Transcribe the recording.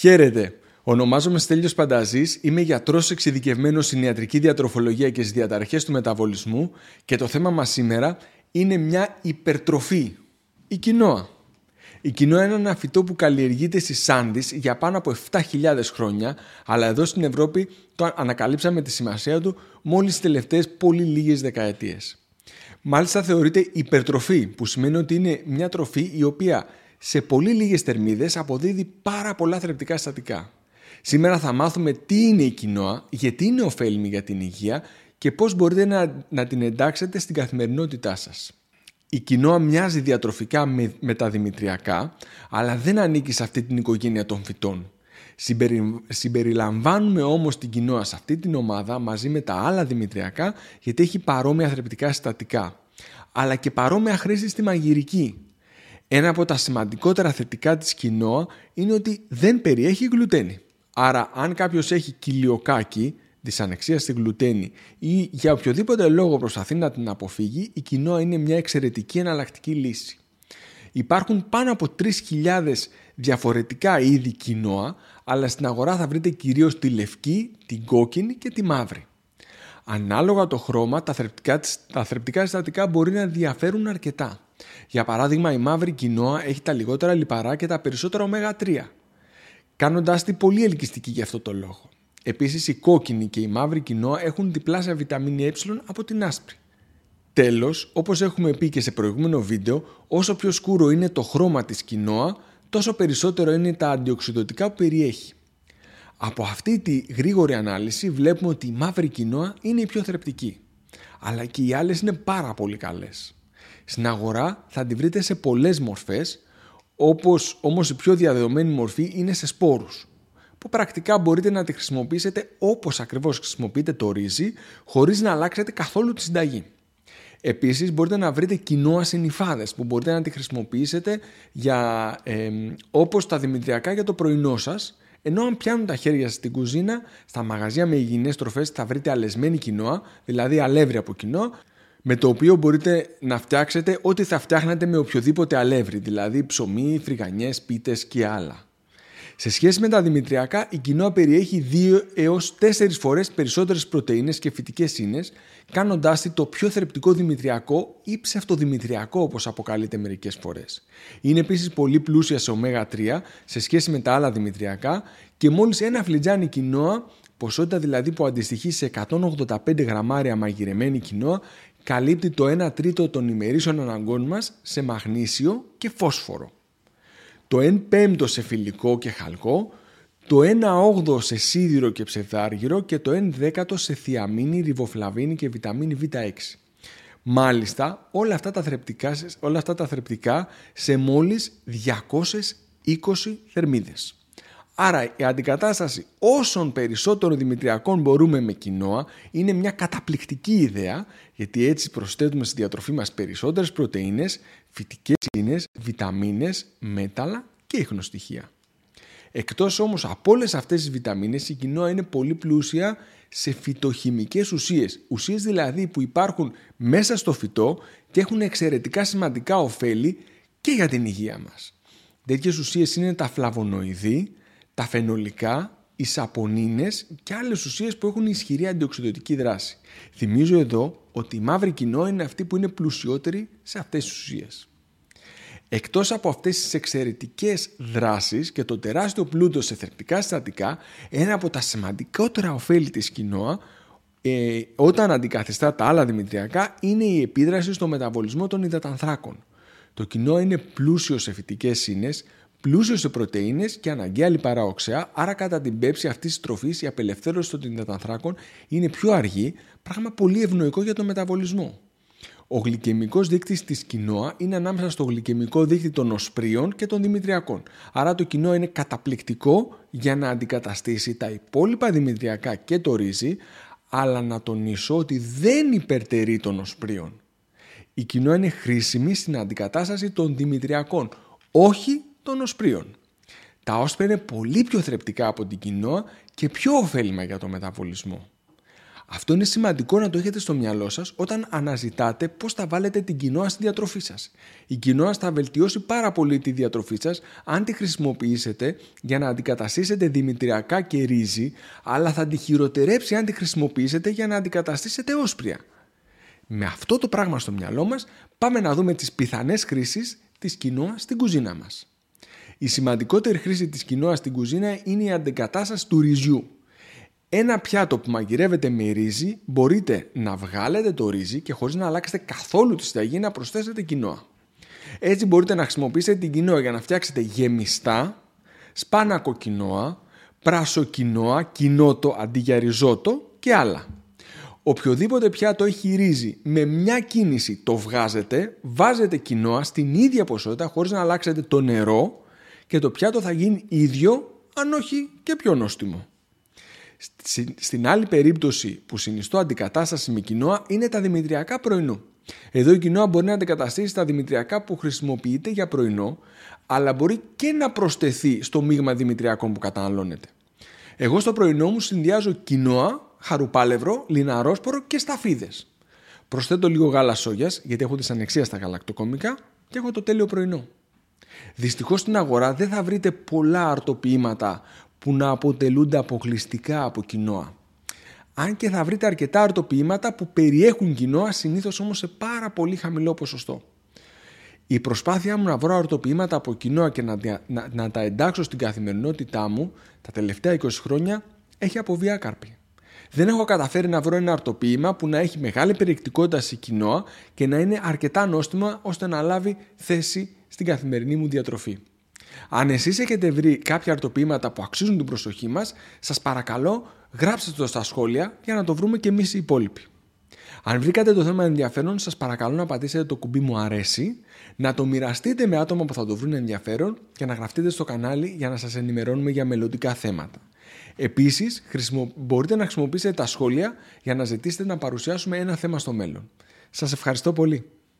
Χαίρετε. Ονομάζομαι Στέλιος Πανταζής, είμαι γιατρός εξειδικευμένος στην ιατρική διατροφολογία και στις διαταραχές του μεταβολισμού και το θέμα μας σήμερα είναι μια υπερτροφή, η κοινόα. Η κοινόα είναι ένα φυτό που καλλιεργείται στη Σάντις για πάνω από 7.000 χρόνια, αλλά εδώ στην Ευρώπη το ανακαλύψαμε τη σημασία του μόλις τις τελευταίες πολύ λίγες δεκαετίες. Μάλιστα θεωρείται υπερτροφή, που σημαίνει ότι είναι μια τροφή η οποία σε πολύ λίγες θερμίδες αποδίδει πάρα πολλά θρεπτικά συστατικά. Σήμερα θα μάθουμε τι είναι η κοινόα, γιατί είναι ωφέλιμη για την υγεία και πώς μπορείτε να, να την εντάξετε στην καθημερινότητά σας. Η κοινόα μοιάζει διατροφικά με, με τα δημητριακά, αλλά δεν ανήκει σε αυτή την οικογένεια των φυτών. Συμπερι... Συμπεριλαμβάνουμε όμως την κοινόα σε αυτή την ομάδα μαζί με τα άλλα δημητριακά γιατί έχει παρόμοια θρεπτικά συστατικά αλλά και παρόμοια χρήση στη μαγειρική. Ένα από τα σημαντικότερα θετικά της κοινόα είναι ότι δεν περιέχει γλουτένη. Άρα αν κάποιος έχει κοιλιοκάκι, δυσανεξία στη γλουτένη ή για οποιοδήποτε λόγο προσπαθεί να την αποφύγει, η κοινόα είναι μια εξαιρετική εναλλακτική λύση. Υπάρχουν πάνω από 3.000 διαφορετικά είδη κοινόα, αλλά στην αγορά θα βρείτε κυρίως τη λευκή, την κόκκινη και τη μαύρη. Ανάλογα το χρώμα, τα θρεπτικά, τα θρεπτικά συστατικά μπορεί να διαφέρουν αρκετά. Για παράδειγμα, η μαύρη κοινόα έχει τα λιγότερα λιπαρά και τα περισσότερα ω3, κάνοντάς τη πολύ ελκυστική για αυτό το λόγο. Επίσης, η κόκκινη και η μαύρη κοινόα έχουν διπλάσια βιταμίνη ε από την άσπρη. Τέλος, όπως έχουμε πει και σε προηγούμενο βίντεο, όσο πιο σκούρο είναι το χρώμα της κοινόα, τόσο περισσότερο είναι τα αντιοξυδοτικά που περιέχει. Από αυτή τη γρήγορη ανάλυση βλέπουμε ότι η μαύρη κοινόα είναι η πιο θρεπτική. Αλλά και οι άλλες είναι πάρα πολύ καλές. Στην αγορά θα τη βρείτε σε πολλές μορφές, όπως όμως η πιο διαδεδομένη μορφή είναι σε σπόρους που πρακτικά μπορείτε να τη χρησιμοποιήσετε όπως ακριβώς χρησιμοποιείτε το ρύζι χωρίς να αλλάξετε καθόλου τη συνταγή. Επίσης μπορείτε να βρείτε κοινόα συνυφάδες που μπορείτε να τη χρησιμοποιήσετε για, ε, όπως τα δημητριακά για το πρωινό σας ενώ αν πιάνουν τα χέρια σας στην κουζίνα, στα μαγαζιά με υγιεινές τροφές θα βρείτε αλεσμένη κοινόα, δηλαδή αλεύρι από κοινό, με το οποίο μπορείτε να φτιάξετε ό,τι θα φτιάχνετε με οποιοδήποτε αλεύρι, δηλαδή ψωμί, φρυγανιές, πίτες και άλλα. Σε σχέση με τα δημητριακά, η κοινόα περιέχει 2 έως 4 φορές περισσότερες πρωτεΐνες και φυτικές ίνες, κάνοντάς τη το πιο θρεπτικό δημητριακό ή ψευτοδημητριακό όπως αποκαλείται μερικές φορές. Είναι επίσης πολύ πλούσια σε ω3 σε σχέση με τα άλλα δημητριακά και μόλις ένα φλιτζάνι κοινόα, ποσότητα δηλαδή που αντιστοιχεί σε 185 γραμμάρια μαγειρεμένη κοινόα, καλύπτει το 1 τρίτο των ημερήσεων αναγκών μας σε μαγνήσιο και φόσφορο το 1 πέμπτο σε φιλικό και χαλκό, το 1 8 σε σίδηρο και ψευδάργυρο και το 1 δέκατο σε θιαμίνη, ριβοφλαβίνη και βιταμίνη Β6. Μάλιστα, όλα αυτά τα θρεπτικά, όλα αυτά τα θρεπτικά σε μόλις 220 θερμίδες. Άρα η αντικατάσταση όσων περισσότερων δημητριακών μπορούμε με κοινόα είναι μια καταπληκτική ιδέα γιατί έτσι προσθέτουμε στη διατροφή μας περισσότερες πρωτεΐνες, φυτικές ίνες, βιταμίνες, μέταλλα και ίχνοστοιχεία. Εκτός όμως από όλες αυτές τις βιταμίνες η κοινόα είναι πολύ πλούσια σε φυτοχημικές ουσίες. Ουσίες δηλαδή που υπάρχουν μέσα στο φυτό και έχουν εξαιρετικά σημαντικά ωφέλη και για την υγεία μας. Τέτοιες ουσίες είναι τα φλαβονοειδή, τα φαινολικά, οι σαπονίνες και άλλες ουσίες που έχουν ισχυρή αντιοξυδοτική δράση. Θυμίζω εδώ ότι η μαύρη κοινό είναι αυτή που είναι πλουσιότερη σε αυτές τις ουσίες. Εκτός από αυτές τις εξαιρετικές δράσεις και το τεράστιο πλούτο σε θρεπτικά συστατικά, ένα από τα σημαντικότερα ωφέλη της κοινόα ε, όταν αντικαθιστά τα άλλα δημητριακά είναι η επίδραση στο μεταβολισμό των υδατανθράκων. Το κοινό είναι πλούσιο σε φυτικές ίνες, πλούσιο σε πρωτενε και αναγκαία λιπαρά οξέα, άρα κατά την πέψη αυτής της τροφής η απελευθέρωση των υδατανθράκων είναι πιο αργή, πράγμα πολύ ευνοϊκό για τον μεταβολισμό. Ο γλυκαιμικός δείκτης της κοινόα είναι ανάμεσα στο γλυκαιμικό δείκτη των οσπρίων και των δημητριακών. Άρα το κοινό είναι καταπληκτικό για να αντικαταστήσει τα υπόλοιπα δημητριακά και το ρύζι, αλλά να τονίσω ότι δεν υπερτερεί των οσπρίων. Η κοινόα είναι χρήσιμη στην αντικατάσταση των δημητριακών, όχι των οσπρίων. Τα όσπρια είναι πολύ πιο θρεπτικά από την κοινόα και πιο ωφέλιμα για το μεταβολισμό. Αυτό είναι σημαντικό να το έχετε στο μυαλό σας όταν αναζητάτε πώς θα βάλετε την κοινόα στη διατροφή σας. Η κοινόα θα βελτιώσει πάρα πολύ τη διατροφή σας αν τη χρησιμοποιήσετε για να αντικαταστήσετε δημητριακά και ρύζι, αλλά θα τη χειροτερέψει αν τη χρησιμοποιήσετε για να αντικαταστήσετε όσπρια. Με αυτό το πράγμα στο μυαλό μας, πάμε να δούμε τις πιθανές χρήσεις της κοινόας στην κουζίνα μας. Η σημαντικότερη χρήση της κοινόα στην κουζίνα είναι η αντικατάσταση του ρυζιού. Ένα πιάτο που μαγειρεύεται με ρύζι μπορείτε να βγάλετε το ρύζι και χωρίς να αλλάξετε καθόλου τη συνταγή να προσθέσετε κοινόα. Έτσι μπορείτε να χρησιμοποιήσετε την κοινόα για να φτιάξετε γεμιστά, σπάνακο κοινόα, πράσο κοινόα, κοινότο αντί για ριζότο και άλλα. Οποιοδήποτε πιάτο έχει ρύζι με μια κίνηση το βγάζετε, βάζετε κοινόα στην ίδια ποσότητα χωρίς να αλλάξετε το νερό και το πιάτο θα γίνει ίδιο αν όχι και πιο νόστιμο. Στην άλλη περίπτωση που συνιστώ αντικατάσταση με κοινόα είναι τα δημητριακά πρωινό. Εδώ η κοινόα μπορεί να αντικαταστήσει τα δημητριακά που χρησιμοποιείται για πρωινό, αλλά μπορεί και να προσθεθεί στο μείγμα δημητριακών που καταναλώνετε. Εγώ στο πρωινό μου συνδυάζω κοινόα, χαρουπάλευρο, λιναρόσπορο και σταφίδες. Προσθέτω λίγο γάλα σόγιας, γιατί έχω δυσανεξία στα γαλακτοκομικά και έχω το τέλειο πρωινό. Δυστυχώς στην αγορά δεν θα βρείτε πολλά αρτοποιήματα που να αποτελούνται αποκλειστικά από κοινόα. Αν και θα βρείτε αρκετά αρτοποιήματα που περιέχουν κοινόα συνήθως όμως σε πάρα πολύ χαμηλό ποσοστό. Η προσπάθειά μου να βρω αρτοποιήματα από κοινόα και να, να, να τα εντάξω στην καθημερινότητά μου τα τελευταία 20 χρόνια έχει αποβεί άκαρπη. Δεν έχω καταφέρει να βρω ένα αρτοποίημα που να έχει μεγάλη περιεκτικότητα σε κοινόα και να είναι αρκετά νόστιμα ώστε να λάβει θέση στην καθημερινή μου διατροφή. Αν εσείς έχετε βρει κάποια αρτοποιήματα που αξίζουν την προσοχή μας, σας παρακαλώ γράψτε το στα σχόλια για να το βρούμε και εμείς οι υπόλοιποι. Αν βρήκατε το θέμα ενδιαφέρον, σας παρακαλώ να πατήσετε το κουμπί μου αρέσει, να το μοιραστείτε με άτομα που θα το βρουν ενδιαφέρον και να γραφτείτε στο κανάλι για να σας ενημερώνουμε για μελλοντικά θέματα. Επίσης, μπορείτε να χρησιμοποιήσετε τα σχόλια για να ζητήσετε να παρουσιάσουμε ένα θέμα στο μέλλον. Σας ευχαριστώ πολύ.